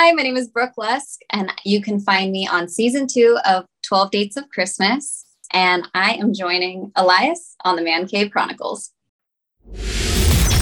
Hi, my name is Brooke Lusk, and you can find me on season two of 12 Dates of Christmas. And I am joining Elias on the Man Cave Chronicles.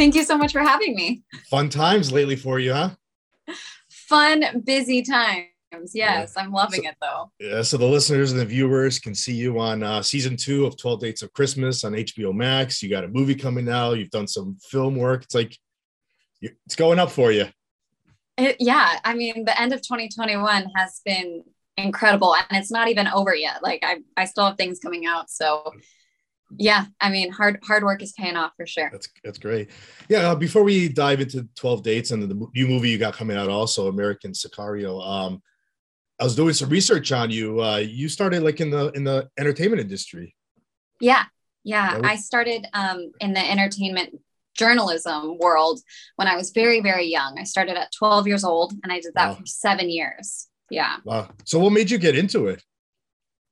Thank you so much for having me. Fun times lately for you, huh? Fun, busy times. Yes, I'm loving So- it though. Yeah, so the listeners and the viewers can see you on uh, season two of 12 Dates of Christmas on HBO Max. You got a movie coming out. You've done some film work. It's like it's going up for you. It, yeah, I mean, the end of 2021 has been incredible, and it's not even over yet. Like I, I still have things coming out. So, yeah, I mean, hard hard work is paying off for sure. That's that's great. Yeah. Uh, before we dive into 12 Dates and the new movie you got coming out, also American Sicario. Um, I was doing some research on you. Uh, you started like in the in the entertainment industry. Yeah, yeah. Was- I started um, in the entertainment journalism world when I was very, very young. I started at 12 years old, and I did that Wow. for seven years. Yeah. Wow. So what made you get into it?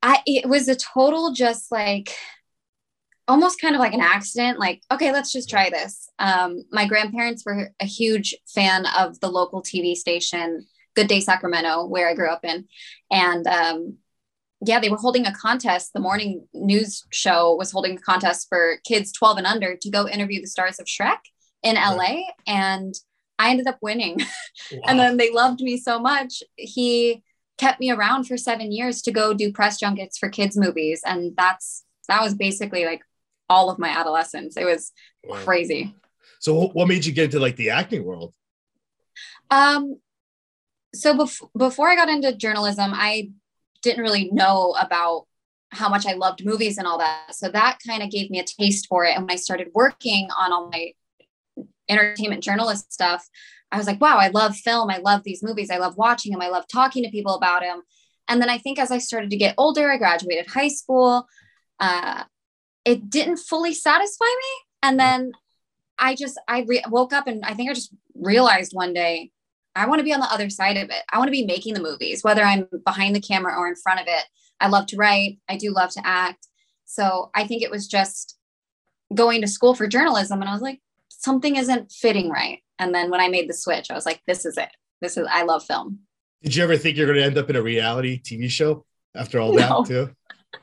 I it was a total just like almost kind of like an accident like okay let's just try this. Um, my grandparents were a huge fan of the local tv station good day sacramento where i grew up in. And um, yeah they were holding a contest. The morning news show was holding a contest for kids 12 and under to go interview the stars of shrek in la and i ended up winning. And then they loved me so much. He kept me around for seven years to go do press junkets for kids movies. And that's that was basically like all of my adolescence. It was Wow. crazy. So what- made you get into like the acting world? um so bef- before i got into journalism i didn't really know about how much i loved movies and all that. So that kind of gave me a taste for it. And when i started working on all my entertainment journalist stuff i was like wow i love film. I love these movies. I love watching them i love talking to people about them and then i think as i started to get older i graduated high school uh, it didn't fully satisfy me and then i just i re- woke up and i think i just realized one day I want to be on the other side of it. I want to be making the movies, whether I'm behind the camera or in front of it. I love to write. I do love to act. So I think it was just going to school for journalism. And I was like, something isn't fitting right. And then when I made the switch, I was like, this is it. This is, I love film. Did you ever think you're going to end up in a reality TV show after all that too?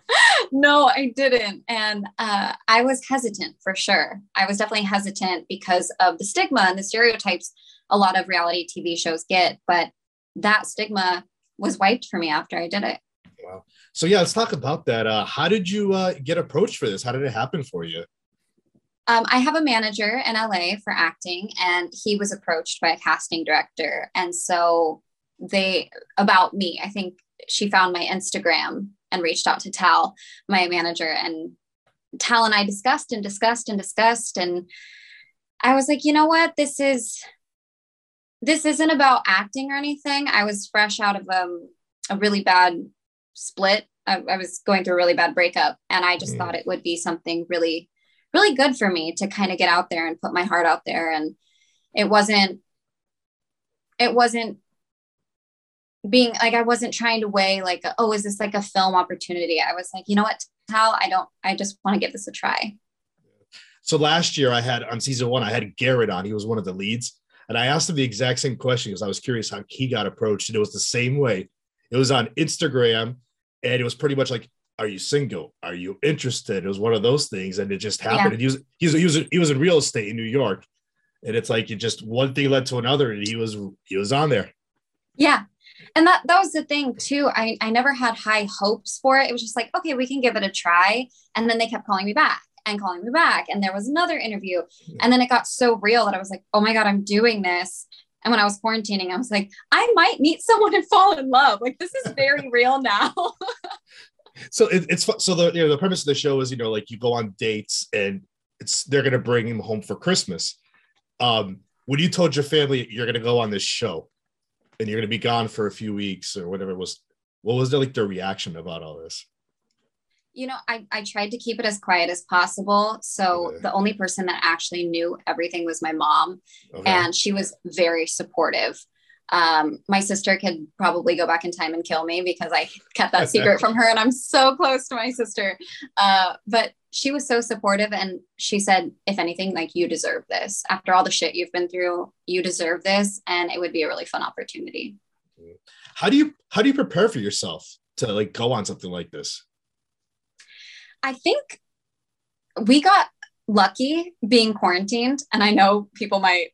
no, I didn't. And uh, I was hesitant for sure. I was definitely hesitant because of the stigma and the stereotypes a lot of reality TV shows get. But that stigma was wiped for me after I did it. Wow. So yeah, let's talk about that. Uh, how did you uh, get approached for this? How did it happen for you? Um, I have a manager in LA for acting, and he was approached by a casting director. And so they, about me, I think she found my Instagram and reached out to Tal, my manager. And Tal and I discussed and discussed and discussed. And I was like, you know what? This is, this isn't about acting or anything. I was fresh out of um, a really bad split. I, I was going through a really bad breakup. And I just Mm. thought it would be something really really good for me to kind of get out there and put my heart out there and it wasn't it wasn't being like i wasn't trying to weigh like oh is this like a film opportunity i was like you know what Tal, i don't i just want to give this a try So last year I had on season one, I had Garrett on. He was one of the leads. And I asked him the exact same question because I was curious how he got approached. And it was the same way. It was on Instagram and it was pretty much like, Are you single? Are you interested? It was one of those things. And it just happened. Yeah. And he was he was he was he was in real estate in New York. And it's like it just one thing led to another, and he was he was on there. yeah and that that was the thing too. I i never had high hopes for it. It was just like okay we can give it a try. And then they kept calling me back and calling me back. And there was another interview. And then it got so real that i was like oh my god i'm doing this. And when i was quarantining i was like i might meet someone and fall in love. Like this is very real now. So it, it's so the you know the premise of the show is you know like you go on dates and it's they're gonna bring him home for Christmas. Um, when you told your family you're gonna go on this show and you're gonna be gone for a few weeks or whatever it was, What was the, like their reaction about all this? You know, I, I tried to keep it as quiet as possible. So Okay. the only person that actually knew everything was my mom, Okay. and she was very supportive. Um, my sister could probably go back in time and kill me because I kept that secret from her, and I'm so close to my sister. Uh, but she was so supportive, and she said, if anything, like you deserve this. After all the shit you've been through, you deserve this, and it would be a really fun opportunity. how do you how do you prepare for yourself to like go on something like this? I think we got lucky being quarantined, and I know people might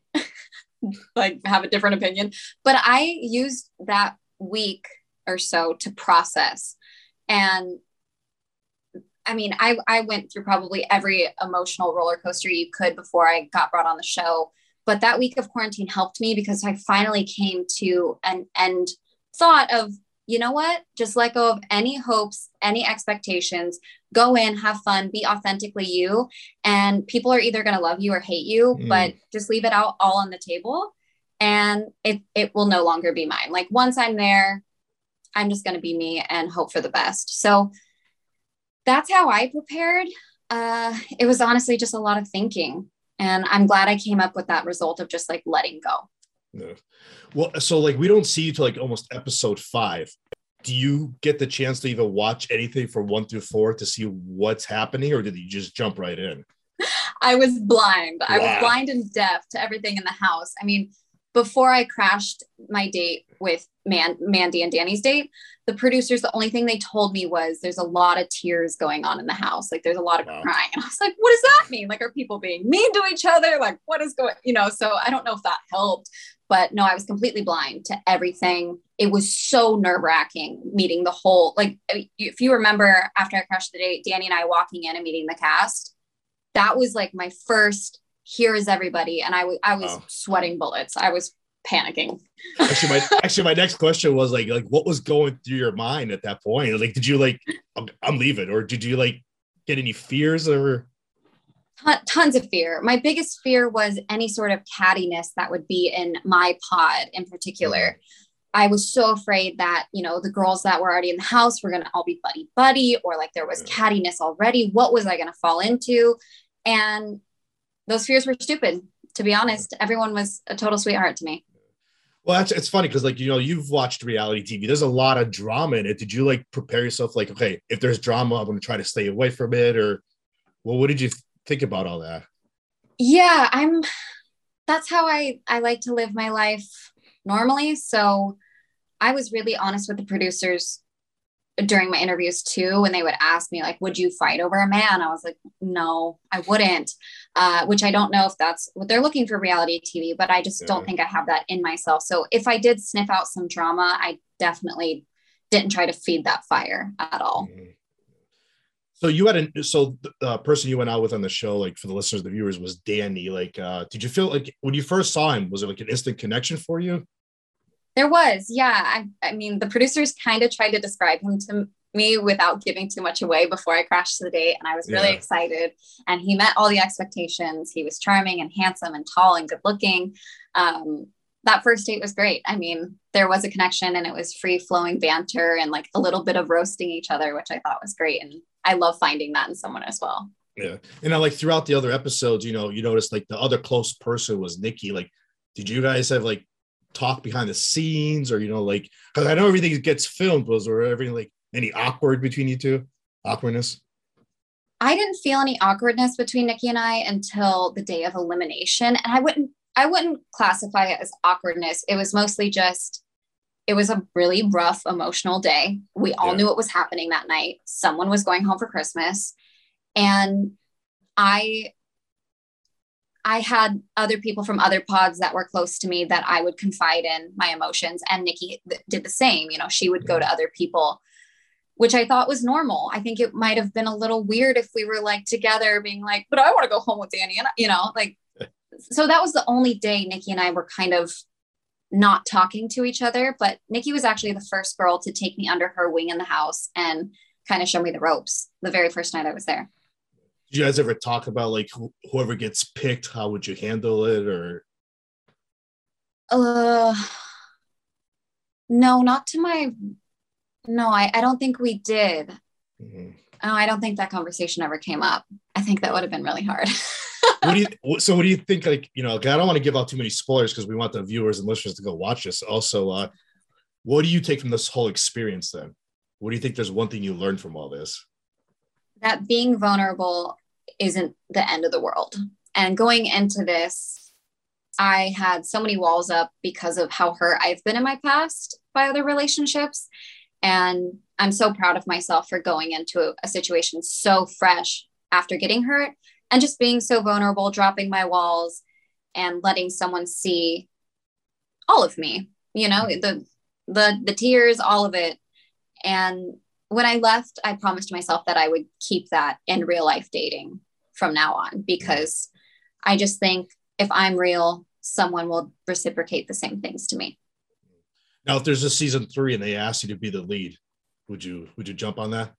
like have a different opinion, but I used that week or so to process. And I mean, I, I went through probably every emotional roller coaster you could before I got brought on the show. But that week of quarantine helped me because I finally came to an end thought of, you know what? Just let go of any hopes, any expectations, go in, have fun, be authentically you. And people are either going to love you or hate you, Mm. but just leave it out all on the table and it, it will no longer be mine. Like once I'm there, I'm just going to be me and hope for the best. So that's how I prepared. Uh, it was honestly just a lot of thinking. And I'm glad I came up with that result of just like letting go. Yeah. Well, so like we don't see you till like almost episode five. Do you get the chance to even watch anything from one through four to see what's happening, or did you just jump right in? I was blind. I was blind and deaf to everything in the house. I mean, before I crashed my date with Man- Mandy and Danny's date, the producers, the only thing they told me was there's a lot of tears going on in the house. Like there's a lot of Wow. crying. And I was like, what does that mean? Like, are people being mean to each other? Like, what is going, you know? So I don't know if that helped, but no, I was completely blind to everything. It was so nerve wracking meeting the whole, like, if you remember after I crashed the date, Danny and I walking in and meeting the cast, that was like my first here is everybody and i was i was Wow. sweating bullets i was panicking Actually, my actually my next question was like like what was going through your mind at that point? Like, did you like I'm, I'm leaving, or did you like get any fears or? Ton- tons of fear. My biggest fear was any sort of cattiness that would be in my pod in particular. Mm-hmm. I was so afraid that you know the girls that were already in the house were going to all be buddy buddy or like there was Yeah. cattiness already. What was i going to fall into? And those fears were stupid to be honest. Mm. Everyone was a total sweetheart to me. Well, that's it's funny because like you know you've watched reality TV. There's a lot of drama in it. Did you like prepare yourself like okay, if there's drama, I'm going to try to stay away from it, or well, what did you think about all that? yeah i'm that's how i i like to live my life normally so i was really honest with the producers during my interviews too when they would ask me like would you fight over a man i was like no i wouldn't uh, which i don't know if that's what they're looking for reality tv but i just Yeah. don't think i have that in myself so if i did sniff out some drama i definitely didn't try to feed that fire at all Mhm. So you had a so the uh, person you went out with on the show, like for the listeners, the viewers, was Danny. Like, uh, did you feel like when you first saw him, was it like an instant connection for you? There was, yeah. I, I mean, the producers kind of tried to describe him to me without giving too much away before I crashed the date. And I was really Yeah. excited. And he met all the expectations. He was charming and handsome and tall and good looking. Um, that first date was great. I mean, there was a connection and it was free flowing banter and like a little bit of roasting each other, which I thought was great. And I love finding that in someone as well. Yeah. And I like throughout the other episodes, you know, you noticed like the other close person was Nikki. Like, did you guys have like talk behind the scenes or you know, like because I know everything gets filmed, was there everything like any awkward between you two? Awkwardness? I didn't feel any awkwardness between Nikki and I until the day of elimination. And I wouldn't I wouldn't classify it as awkwardness. It was mostly just it was a really rough emotional day. We all Yeah. knew what was happening that night. Someone was going home for Christmas. And I I had other people from other pods that were close to me that I would confide in my emotions and Nikki th- did the same. You know, she would go to other people which I thought was normal. I think it might have been a little weird if we were like together being like, but I want to go home with Danny. And, you know, like, so that was the only day Nikki and I were kind of not talking to each other. But Nikki was actually the first girl to take me under her wing in the house and kind of show me the ropes the very first night I was there. Did you guys ever talk about like who, whoever gets picked, how would you handle it? Or Uh, no, not to my No, I, I don't think we did. Mhm. Oh, I don't think that conversation ever came up. I think that would have been really hard. what do you so what do you think like you know i don't want to give out too many spoilers because we want the viewers and listeners to go watch this also uh what do you take from this whole experience then what do you think there's one thing you learned from all this that being vulnerable isn't the end of the world. And going into this, I had so many walls up because of how hurt I've been in my past by other relationships. And I'm so proud of myself for going into a situation so fresh after getting hurt and just being so vulnerable, dropping my walls and letting someone see all of me, you know, mm-hmm. the the the tears, all of it. And when I left, I promised myself that I would keep that in real life dating from now on because I just think if I'm real, someone will reciprocate the same things to me. now if there's a season three and they ask you to be the lead would you would you jump on that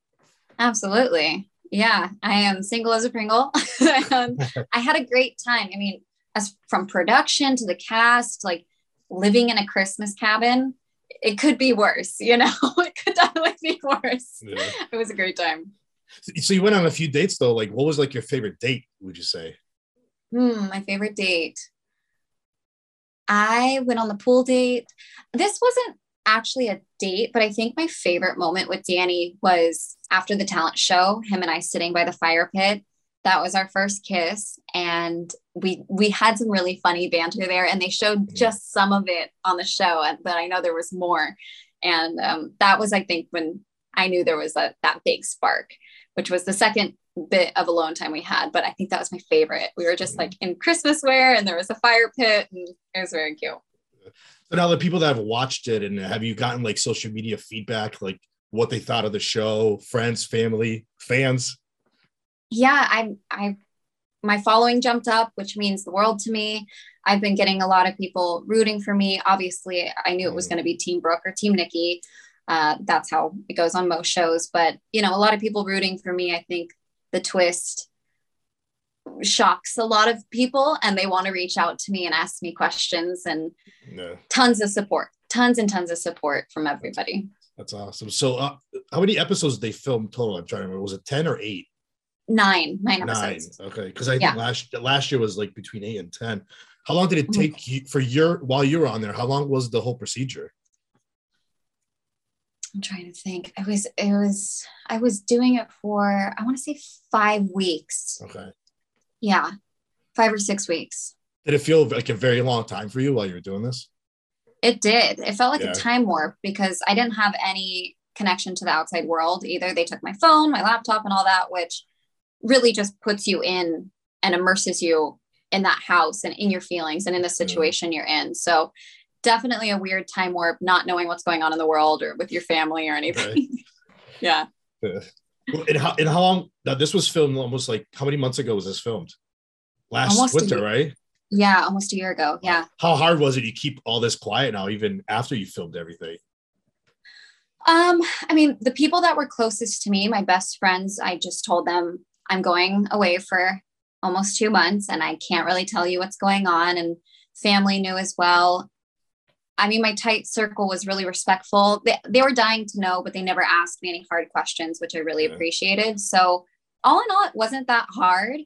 Absolutely. Yeah, I am single as a Pringle. and I had a great time. I mean, as from production to the cast, like living in a Christmas cabin, it could be worse, you know, it could definitely be worse. Yeah. It was a great time. so you went on a few dates though like what was like your favorite date would you say Hmm, my favorite date. I went on the pool date. This wasn't actually a date, but I think my favorite moment with Danny was after the talent show, him and I sitting by the fire pit. That was our first kiss and we we had some really funny banter there and they showed just some of it on the show and but I know there was more. And um, that was I think when I knew there was a, that big spark, which was the second bit of alone time we had, but I think that was my favorite. We were just like in Christmas wear and there was a fire pit and it was very cute. So now the people that have watched it and have you gotten like social media feedback like what they thought of the show friends family fans Yeah, I I my following jumped up, which means the world to me. I've been getting a lot of people rooting for me. Obviously, I knew it was going to be Team Brooke or Team Nikki. Uh, that's how it goes on most shows. But you know, a lot of people rooting for me. I think the twist shocks a lot of people, and they want to reach out to me and ask me questions. And no tons of support, tons and tons of support from everybody. That's awesome. So, uh, how many episodes did they film total? I'm trying to remember. Was it ten or eight? nine nine episodes. Nine. Okay, because I think last last year was like between eight and ten. How long did it Mhm. take you for your while you were on there? How long was the whole procedure? I'm trying to think. I was, it was, I was doing it for, I want to say five weeks. Okay. Yeah, five or six weeks. Did it feel like a very long time for you while you were doing this? It did. It felt like Yeah. a time warp because I didn't have any connection to the outside world either. They took my phone, my laptop, and all that, which really just puts you in and immerses you in that house and in your feelings and in the mm. situation you're in. So definitely a weird time warp, not knowing what's going on in the world or with your family or anything. yeah. And how and how long? Now this was filmed almost like how many months ago was this filmed? Last Almost winter, right? Yeah. Almost a year ago. Yeah. How hard was it to keep all this quiet now, even after you filmed everything? Um, I mean, the people that were closest to me, my best friends, I just told them I'm going away for almost two months and I can't really tell you what's going on. And family knew as well. I mean, my tight circle was really respectful. They, they were dying to know, but they never asked me any hard questions, which I really Yeah. appreciated. So, all in all, it wasn't that hard.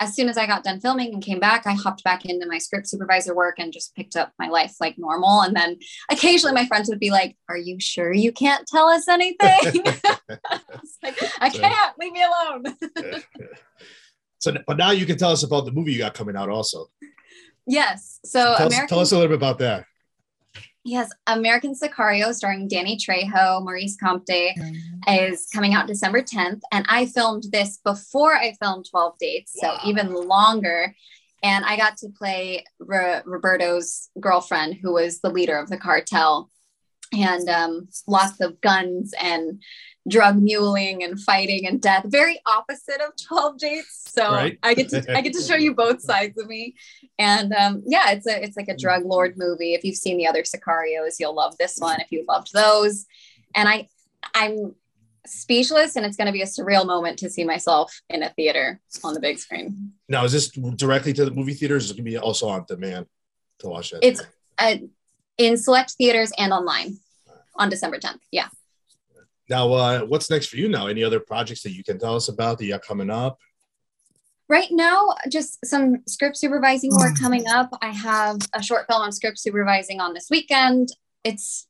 As soon as I got done filming and came back, I hopped back into my script supervisor work and just picked up my life like normal. And then occasionally my friends would be like, Are you sure you can't tell us anything? It's like, I So- can't, leave me alone. so, but now you can tell us about the movie you got coming out also. yes. So, tell, us, tell us a little bit about that. Yes, American Sicario, starring Danny Trejo, Maurice Compte, mm-hmm. is coming out December 10th. And I filmed this before I filmed 12 Dates, so even longer. And I got to play Ro- Roberto's girlfriend, who was the leader of the cartel, and um, lots of guns and drug muling and fighting and death. Very opposite of 12 Dates. So Right. I get to I get to show you both sides of me. And um, yeah, it's a it's like a drug lord movie. If you've seen the other Sicarios, you'll love this one. If you've loved those, and I I'm speechless, and it's going to be a surreal moment to see myself in a theater on the big screen. Now, is this directly to the movie theaters? Is it gonna be also on demand to watch it It's uh, in select theaters and online on December 10th. Yeah. Now, uh, what's next for you now? Any other projects that you can tell us about that you have coming up? Right now, just some script supervising work coming up. I have a short film I'm script supervising on this weekend. It's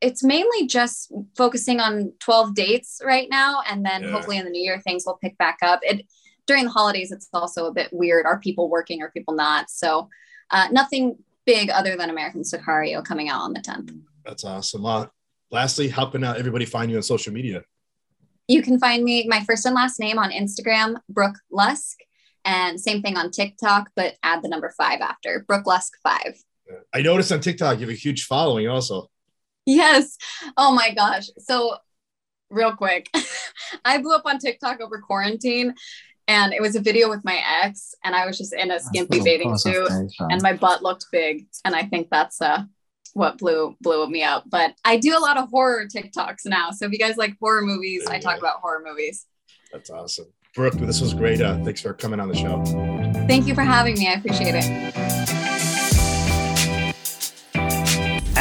it's mainly just focusing on 12 dates right now and then Yeah. hopefully in the new year things will pick back up. It during the holidays it's also a bit weird. Are people working or people not? So uh, nothing big other than American Sicario coming out on the 10th. That's awesome. Uh, lastly, how can uh, everybody find you on social media? You can find me my first and last name on Instagram, Brooke Lusk, and same thing on TikTok, but add the number five after Brooke Lusk five. I noticed on TikTok you have a huge following also. Yes. Oh my gosh. So, real quick, I blew up on TikTok over quarantine, and it was a video with my ex, and I was just in a skimpy bathing suit, and my butt looked big, and I think that's uh what blew blew me up. But I do a lot of horror TikToks now, so if you guys like horror movies, I talk about horror movies. That's awesome. Brooke, this was great. Uh, thanks for coming on the show. Thank you for having me. I appreciate it.